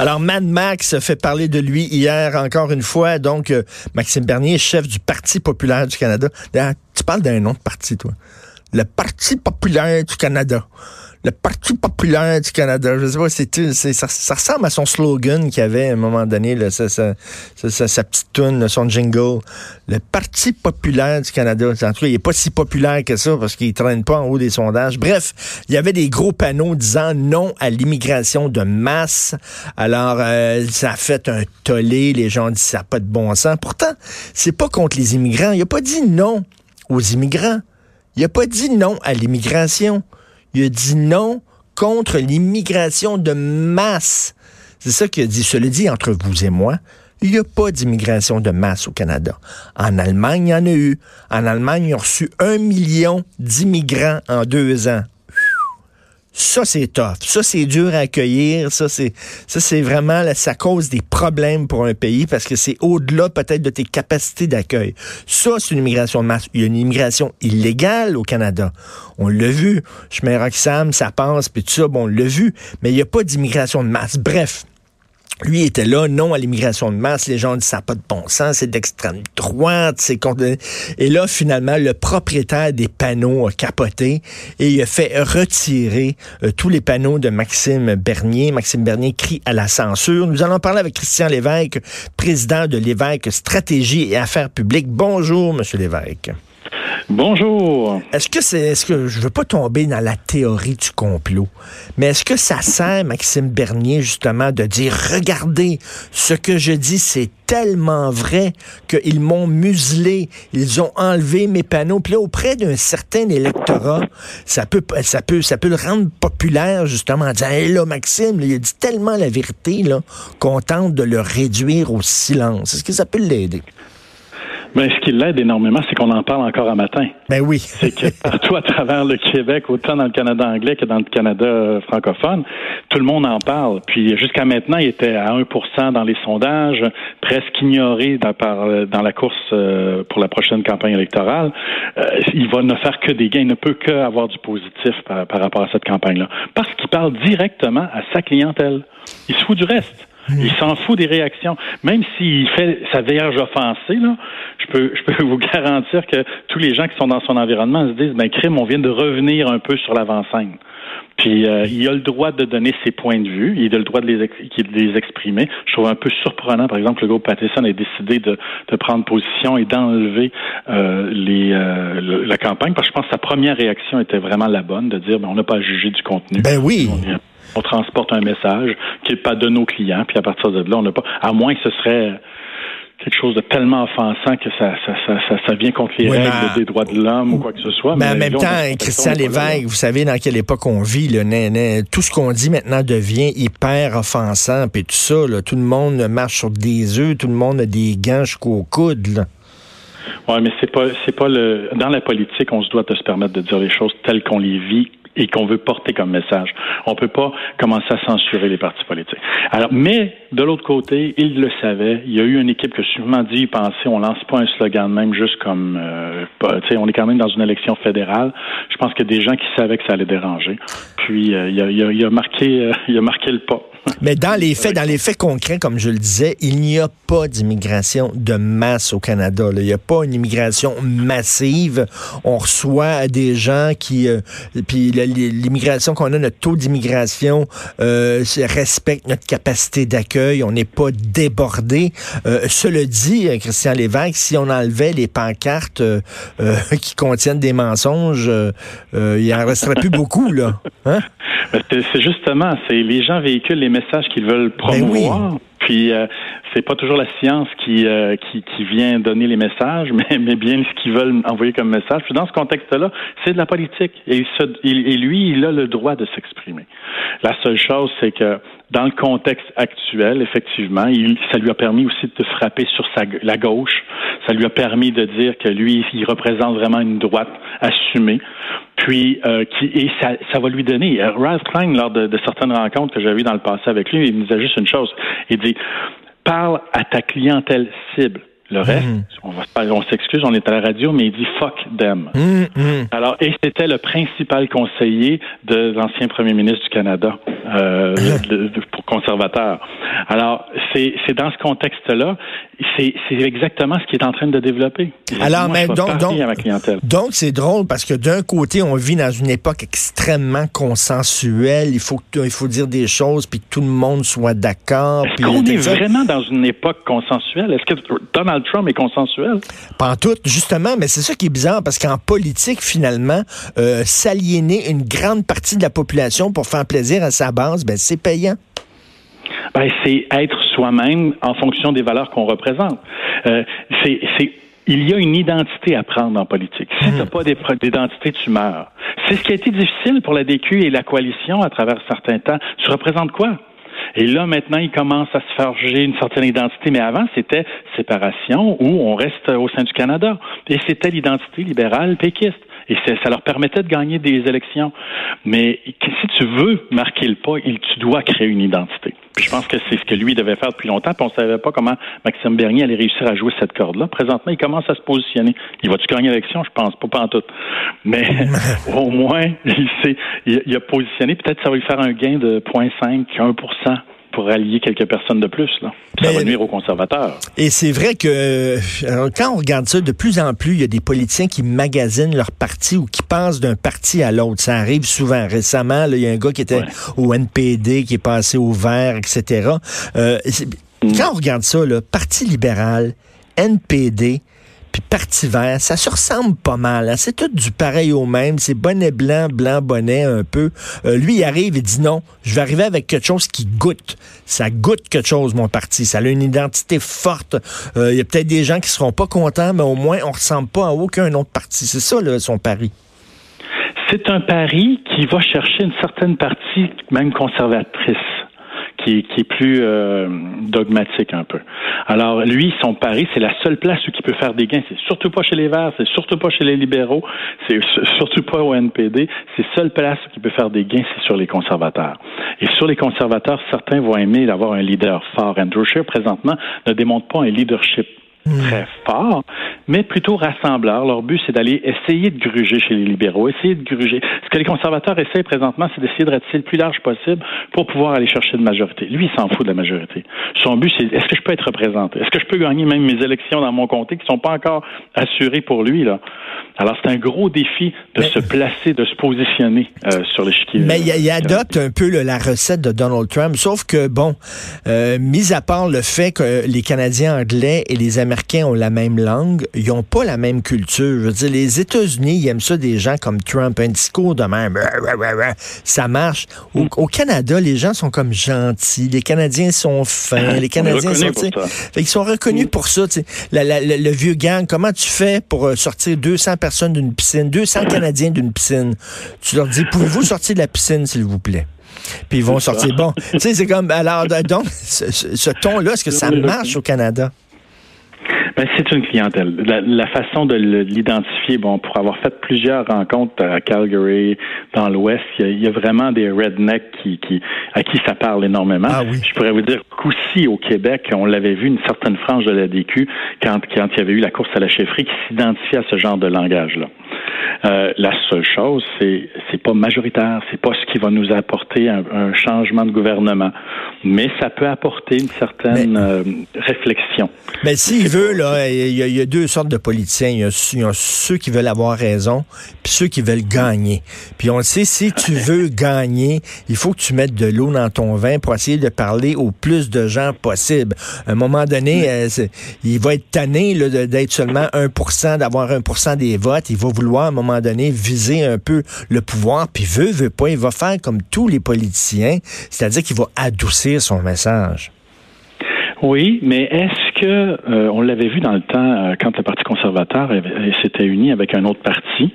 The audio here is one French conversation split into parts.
Alors, Mad Max fait parler de lui hier encore une fois. Donc, euh, Maxime Bernier, chef du Parti populaire du Canada. tu parles d'un nom de parti, toi. Le Parti populaire du Canada le Parti populaire du Canada. Je sais pas, c'est, ça, ressemble à son slogan qu'il avait à un moment donné, là, sa, sa, sa, petite tune, son jingle. Le Parti populaire du Canada. En tout cas, il est pas si populaire que ça parce qu'il traîne pas en haut des sondages. Bref, il y avait des gros panneaux disant non à l'immigration de masse. Alors, euh, ça a fait un tollé. Les gens disent ça n'a pas de bon sens. Pourtant, c'est pas contre les immigrants. Il a pas dit non aux immigrants. Il a pas dit non à l'immigration il a dit non contre l'immigration de masse. C'est ça qu'il a dit. Cela dit, entre vous et moi, il n'y a pas d'immigration de masse au Canada. En Allemagne, il y en a eu. En Allemagne, ils ont reçu un million d'immigrants en deux ans. Ça, c'est tough. Ça, c'est dur à accueillir. Ça, c'est, ça, c'est vraiment, ça cause des problèmes pour un pays parce que c'est au-delà peut-être de tes capacités d'accueil. Ça, c'est une immigration de masse. Il y a une immigration illégale au Canada. On l'a vu. Je mets Roxham, ça passe, puis tout ça, bon, on l'a vu. Mais il n'y a pas d'immigration de masse. Bref. Lui était là, non à l'immigration de masse. Les gens disent ça pas de bon sens, c'est d'extrême droite, c'est contre. Et là, finalement, le propriétaire des panneaux a capoté et il a fait retirer euh, tous les panneaux de Maxime Bernier. Maxime Bernier crie à la censure. Nous allons parler avec Christian Lévesque, président de Lévesque Stratégie et Affaires publiques. Bonjour, Monsieur Lévesque. Bonjour. Est-ce que c'est, est-ce que je veux pas tomber dans la théorie du complot, mais est-ce que ça sert Maxime Bernier justement de dire regardez ce que je dis c'est tellement vrai qu'ils m'ont muselé, ils ont enlevé mes panneaux, puis là auprès d'un certain électorat, ça peut le rendre populaire justement en disant hé là Maxime, il a dit tellement la vérité là qu'on tente de le réduire au silence. Est-ce que ça peut l'aider? Ben, ce qui l'aide énormément, c'est qu'on en parle encore un matin. Ben oui. c'est que partout à travers le Québec, autant dans le Canada anglais que dans le Canada euh, francophone, tout le monde en parle. Puis jusqu'à maintenant, il était à 1% dans les sondages, presque ignoré dans, par, euh, dans la course euh, pour la prochaine campagne électorale. il va ne faire que des gains. Il ne peut qu'avoir du positif par, par rapport à cette campagne-là. Parce qu'il parle directement à sa clientèle. Il se fout du reste. Il s'en fout des réactions. Même s'il fait sa vierge offensée, là, je peux, je peux vous garantir que tous les gens qui sont dans son environnement se disent, ben, crime, on vient de revenir un peu sur l'avant-scène. Puis euh, il a le droit de donner ses points de vue, il a le droit de les, de les exprimer. Je trouve un peu surprenant, par exemple, le groupe Pattison a décidé de, de prendre position et d'enlever euh, les, euh, la campagne, parce que je pense que sa première réaction était vraiment la bonne, de dire ben, on n'a pas à juger du contenu. Ben oui on transporte un message qui n'est pas de nos clients, puis à partir de là, on n'a pas, à moins que ce serait quelque chose de tellement offensant que ça, ça, ça, ça, vient contre les règles des droits de l'homme ou quoi que ce soit. Mais, en même temps, Christian Lévesque, vous savez dans quelle époque on vit, là, tout ce qu'on dit maintenant devient hyper offensant, puis tout ça, là, tout le monde marche sur des œufs, tout le monde a des gants jusqu'au coude. Là. Oui, mais c'est pas c'est pas le dans la politique, on se doit de se permettre de dire les choses telles qu'on les vit et qu'on veut porter comme message. On peut pas commencer à censurer les partis politiques. Alors, mais de l'autre côté, il le savait. Il y a eu une équipe qui a sûrement dit, penser, on lance pas un slogan même juste comme, euh, tu sais, on est quand même dans une élection fédérale. Je pense qu'il y a des gens qui savaient que ça allait déranger. Puis euh, il, a, il, a, marqué, euh, il a marqué le pas. Mais dans les faits, dans les faits concrets, comme je le disais, il n'y a pas d'immigration de masse au Canada. Il n'y a pas une immigration massive. On reçoit des gens qui, euh, puis l'immigration qu'on a, notre taux d'immigration euh, respecte notre capacité d'accueil. On n'est pas débordé. Euh, cela dit, Christian Lévesque, si on enlevait les pancartes euh, qui contiennent des mensonges, il en resterait plus beaucoup là. Hein? C'est justement, c'est les gens véhiculent les messages qu'ils veulent ben promouvoir. Puis euh, c'est pas toujours la science qui, euh, qui, qui vient donner les messages, mais, mais bien ce qu'ils veulent envoyer comme message. Puis dans ce contexte-là, c'est de la politique et, et lui, il a le droit de s'exprimer. La seule chose, c'est que dans le contexte actuel, effectivement, il, ça lui a permis aussi de frapper sur sa, la gauche. Ça lui a permis de dire que lui, il représente vraiment une droite assumée. Puis, euh, qui, et ça, ça va lui donner. Euh, Ralph Klein, lors de, de certaines rencontres que j'avais eues dans le passé avec lui, il me disait juste une chose. Il dit, parle à ta clientèle cible. Le reste, mm. on va on s'excuse, on est à la radio, mais il dit fuck them. Mm, mm. Alors, et c'était le principal conseiller de l'ancien premier ministre du Canada euh, pour conservateur. Alors, c'est dans ce contexte-là, c'est exactement ce qui est en train de développer. Alors, mais donc, donc, donc c'est drôle parce que d'un côté, on vit dans une époque extrêmement consensuelle. Il faut, il faut dire des choses puis que tout le monde soit d'accord. Est-ce qu'on est vraiment dans une époque consensuelle? Est-ce que Donald Trump est consensuel? Pas en tout, justement, mais c'est ça qui est bizarre parce qu'en politique, finalement, euh, s'aliéner une grande partie de la population pour faire plaisir à sa base, ben, c'est payant. Ben, c'est être soi-même en fonction des valeurs qu'on représente. Euh, c'est il y a une identité à prendre en politique. Si tu n'as pas d'identité, tu meurs. C'est ce qui a été difficile pour la DQ et la coalition à travers certains temps. Tu représentes quoi? Et là, maintenant, il commence à se forger une certaine identité. Mais avant, c'était séparation ou on reste au sein du Canada. Et c'était l'identité libérale péquiste. Et ça leur permettait de gagner des élections. Mais si tu veux marquer le pas, tu dois créer une identité. je pense que c'est ce que lui devait faire depuis longtemps, puis on savait pas comment Maxime Bernier allait réussir à jouer cette corde-là. Présentement, il commence à se positionner. Il va-tu gagner l'élection? Je pense pas, pas en tout. Mais au moins, il, s'est, il, a positionné. Peut-être que ça va lui faire un gain de 0,5, 1 pour rallier quelques personnes de plus. Là. Ça va nuire aux conservateurs. Et c'est vrai que quand on regarde ça, de plus en plus, il y a des politiciens qui magasinent leur parti ou qui passent d'un parti à l'autre. Ça arrive souvent. Récemment, il y a un gars qui était au NPD, qui est passé au Vert, etc. Euh, mm. Quand on regarde ça, le Parti libéral, NPD, puis Parti vert, ça se ressemble pas mal. Hein. C'est tout du pareil au même. C'est bonnet blanc, blanc bonnet un peu. Euh, lui, il arrive et dit non, je vais arriver avec quelque chose qui goûte. Ça goûte quelque chose, mon parti. Ça a une identité forte. Euh, il y a peut-être des gens qui seront pas contents, mais au moins, on ressemble pas à aucun autre parti. C'est ça, son pari. C'est un pari qui va chercher une certaine partie, même conservatrice qui, qui est plus euh, dogmatique un peu. Alors, lui, son pari, c'est la seule place où il peut faire des gains. C'est surtout pas chez les Verts, c'est surtout pas chez les libéraux, c'est surtout pas au NPD. C'est seule place où il peut faire des gains, c'est sur les conservateurs. Et sur les conservateurs, certains vont aimer d'avoir un leader fort. Andrew Scheer, présentement, ne démontre pas un leadership très fort, mais plutôt rassembleur. Leur but, c'est d'aller essayer de gruger chez les libéraux, essayer de gruger. Ce que les conservateurs essaient présentement, c'est d'essayer de ratisser le plus large possible pour pouvoir aller chercher une majorité. Lui, il s'en fout de la majorité. Son but, c'est est-ce que je peux être représenté? Est-ce que je peux gagner même mes élections dans mon comté qui ne sont pas encore assurées pour lui, là? Alors, c'est un gros défi de se placer, de se positionner euh, sur l'échiquier. Mais il, adopte un peu la recette de Donald Trump, sauf que, bon, euh, mis à part le fait que les Canadiens anglais et les Américains ont la même langue, ils n'ont pas la même culture. Je veux dire, les États-Unis, ils aiment ça des gens comme Trump, un discours de même, ça marche. Au, Canada, les gens sont comme gentils, les Canadiens sont fins, les Canadiens sont... ils sont reconnus pour ça. le vieux gang, comment tu fais pour euh, sortir 200 personnes personnes d'une piscine, 200 Canadiens d'une piscine? Tu leur dis, pouvez-vous sortir de la piscine, s'il vous plaît? Puis ils vont sortir. Bon, tu sais, c'est comme, alors, donc, ce ton-là, est-ce que ça marche au Canada? Ben, c'est une clientèle. La, façon de l'identifier, bon, pour avoir fait plusieurs rencontres à Calgary, dans l'Ouest, il y, a vraiment des rednecks qui, qui, à qui ça parle énormément. Ah Je pourrais vous dire qu'aussi au Québec, on l'avait vu une certaine frange de la DQ quand, quand il y avait eu la course à la chefferie qui s'identifiait à ce genre de langage-là. Euh, la seule chose, c'est c'est pas majoritaire, c'est pas ce qui va nous apporter un, changement de gouvernement, mais ça peut apporter une certaine euh, réflexion. Mais s'il veut, là, il y, a, deux sortes de politiciens. Il y, a, ceux qui veulent avoir raison, puis ceux qui veulent gagner. Puis on le sait, si tu veux gagner, il faut que tu mettes de l'eau dans ton vin pour essayer de parler au plus de gens possible. À un moment donné, euh, il va être tanné d'être seulement 1% d'avoir 1% des votes. Il va vouloir, à un moment donné, viser un peu le pouvoir, puis veut, veut pas. Il va faire comme tous les politiciens, c'est-à-dire qu'il va adoucir son message. Oui, mais est-ce que euh, on l'avait vu dans le temps euh, quand le Parti conservateur s'était uni avec un autre parti,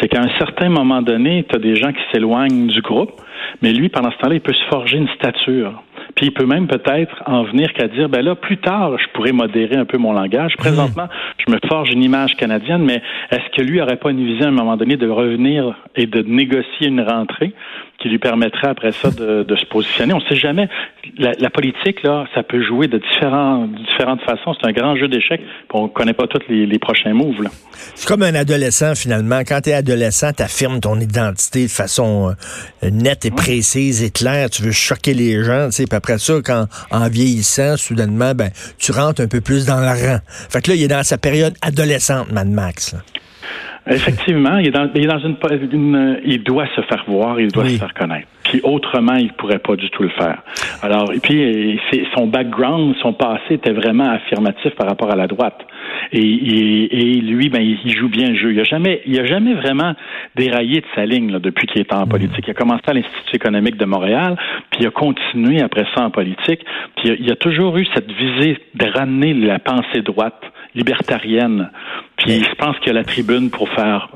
c'est qu'à un certain moment donné, tu as des gens qui s'éloignent du groupe, mais lui, pendant ce temps-là, il peut se forger une stature. Puis il peut même peut-être en venir qu'à dire, ben là, plus tard, je pourrais modérer un peu mon langage. Présentement, je me forge une image canadienne, mais est-ce que lui aurait pas une vision à un moment donné de revenir et de négocier une rentrée? Qui lui permettrait après ça de, se positionner. On ne sait jamais. La, politique, là, ça peut jouer de, différents, différentes façons. C'est un grand jeu d'échecs. On ne connaît pas tous les, prochains moves. C'est comme un adolescent, finalement. Quand tu es adolescent, tu affirmes ton identité de façon euh, nette et précise et claire. Tu veux choquer les gens. Puis après ça, quand en vieillissant, soudainement, ben, tu rentres un peu plus dans le rang. Fait que là, il est dans sa période adolescente, Mad Max. Effectivement, il est dans, il est dans une, il doit se faire voir, il doit se faire connaître. Puis autrement, il pourrait pas du tout le faire. Alors, et puis son background, son passé était vraiment affirmatif par rapport à la droite. Et, et, lui, ben, il joue bien le jeu. Il a jamais, il a jamais vraiment déraillé de sa ligne là, depuis qu'il est en mm. politique. Il a commencé à l'Institut économique de Montréal, puis il a continué après ça en politique. Puis il a toujours eu cette visée de ramener la pensée droite libertarienne. Puis je pense qu'il y a la tribune pour faire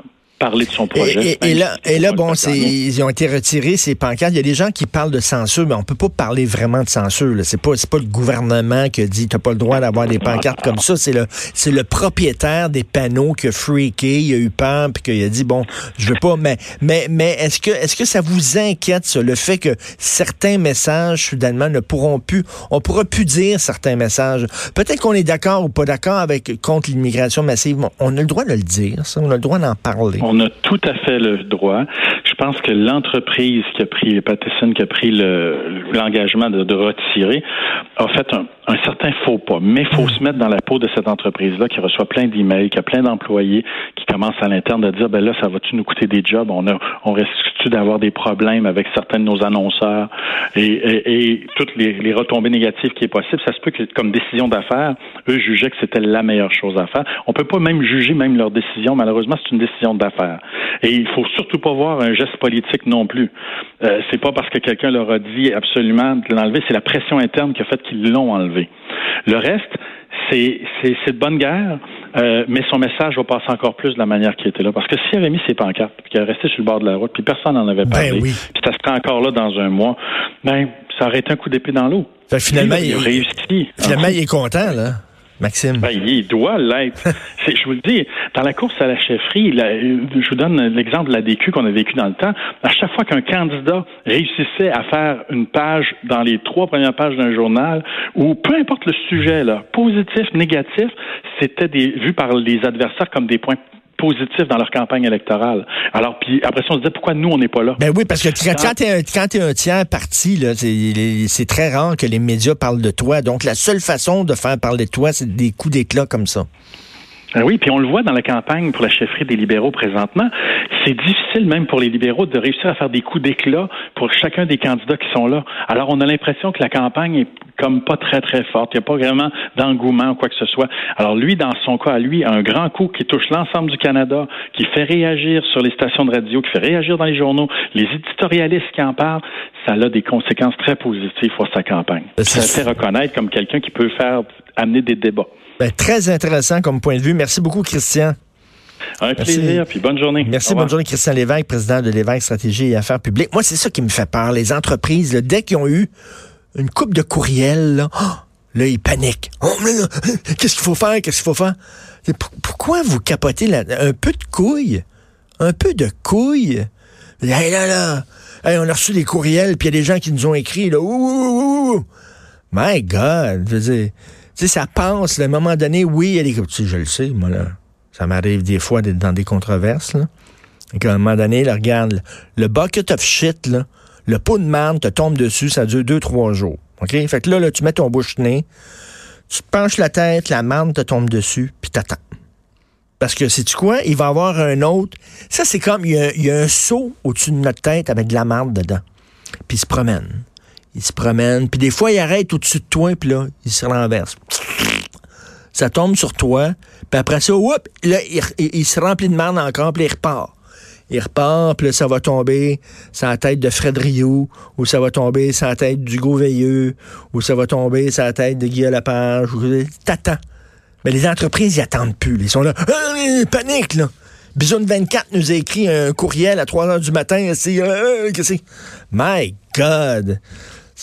parler de son projet. Et, là, et là bon, ils ont été retirés, ces pancartes. Il y a des gens qui parlent de censure, mais on peut pas parler vraiment de censure. C'est pas, pas le gouvernement qui a dit t'as pas le droit d'avoir des pancartes comme ça. C'est le, c'est le propriétaire des panneaux qui a freaké, il a eu peur, puis qu'il a dit bon, je veux pas. Mais, mais, mais est-ce que, est-ce que ça vous inquiète, ça, le fait que certains messages, soudainement, ne pourront plus, on pourra plus dire certains messages? Peut-être qu'on est d'accord ou pas d'accord avec contre l'immigration massive. on a le droit de le dire, ça. On a le droit d'en parler on a tout à fait le droit. Je pense que l'entreprise qui a pris, Pattison, qui a pris l'engagement de, de, retirer, a fait un, un certain faux pas. Mais il faut se mettre dans la peau de cette entreprise-là qui reçoit plein d'emails, qui a plein d'employés, qui commencent à l'interne à dire, ben là, ça va-tu nous coûter des jobs? On, a, on risque-tu d'avoir des problèmes avec certains de nos annonceurs? Et, et, toutes les, les, retombées négatives qui est possible, ça se peut que, comme décision d'affaires, eux jugeaient que c'était la meilleure chose à faire. On peut pas même juger même leur décision. Malheureusement, c'est une décision d'affaires. Et il faut surtout pas voir un geste politique non plus. Euh, c'est pas parce que quelqu'un leur a dit absolument de l'enlever, c'est la pression interne qui a fait qu'ils l'ont enlevé. Le reste, c'est de bonne guerre, euh, mais son message va passer encore plus de la manière qu'il était là. Parce que s'il avait mis ses pancartes, puis qu'il avait resté sur le bord de la route, puis personne n'en avait ben parlé, puis ça serait encore là dans un mois, ben ça aurait été un coup d'épée dans l'eau. Finalement, il, réussi. Finalement, il est content, là. Maxime? Ben, il doit l'être. je vous le dis, dans la course à la chefferie, je vous donne l'exemple de la DQ qu'on a vécu dans le temps. À chaque fois qu'un candidat réussissait à faire une page dans les trois premières pages d'un journal, ou peu importe le sujet, là, positif, négatif, c'était vu par les adversaires comme des points positifs dans leur campagne électorale. Alors, puis après ça, on se dit pourquoi nous, on n'est pas là? Ben oui, parce que quand, tu es, un tiers parti, c'est très rare que les médias parlent de toi. Donc, la seule façon de faire parler de toi, c'est des coups d'éclat comme ça. Ben oui, puis on le voit dans la campagne pour la chefferie des libéraux présentement. C'est difficile même pour les libéraux de réussir à faire des coups d'éclat pour chacun des candidats qui sont là. Alors on a l'impression que la campagne est comme pas très très forte. Il n'y a pas vraiment d'engouement ou quoi que ce soit. Alors lui, dans son cas, à lui, un grand coup qui touche l'ensemble du Canada, qui fait réagir sur les stations de radio, qui fait réagir dans les journaux, les éditorialistes qui en parlent, ça a des conséquences très positives pour sa campagne. Ça fait reconnaître comme quelqu'un qui peut faire amener des débats. Ben, très intéressant comme point de vue. Merci beaucoup, Christian. Un plaisir, puis bonne journée. Merci, bonne journée, Christian Lévesque, président de Lévesque Stratégie et Affaires publiques. Moi, c'est ça qui me fait peur. Les entreprises, dès qu'ils ont eu une coupe de courriel, là, oh, là ils paniquent. Oh, qu'est-ce qu'il faut faire? Qu'est-ce qu'il faut faire? Pourquoi vous capotez là, un peu de couilles? Un peu de couilles? Hey, là, là, on a reçu des courriels, puis il y a des gens qui nous ont écrit, là, ouh, My God, je veux dire, tu sais, ça pense, à un moment donné, oui, il y a des... Je le sais, moi, là. Ça m'arrive des fois d'être dans des controverses, là. À un moment donné, là, regarde, le bucket of shit, là, le pot de merde te tombe dessus, ça dure deux, trois jours. OK? Fait que là, là tu mets ton bouche-nez, tu penches la tête, la marde te tombe dessus, puis t'attends. Parce que, sais-tu quoi? Il va y avoir un autre. Ça, c'est comme, il y, a, un seau au-dessus de notre tête avec de la marde dedans. Puis il se promène il se promène, puis des fois, il arrête au-dessus de toi, puis là, il se renverse. Ça tombe sur toi, puis après ça, whoop, là, il, se remplit de marne encore, puis il repart. Il repart, puis là, ça va tomber sur la tête de Fred Rioux, ou ça va tomber sur la tête d'Hugo Veilleux, ou ça va tomber sur la tête de Guy Lapage, ou t'attends. Mais les entreprises, ils attendent plus. Ils sont là, ah, panique, là. Bisoun 24 nous a écrit un courriel à 3 heures du matin. C'est, euh, qu'est-ce que c'est? My God!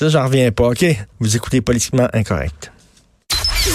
Ça, j'en reviens pas. OK? Vous écoutez politiquement incorrect.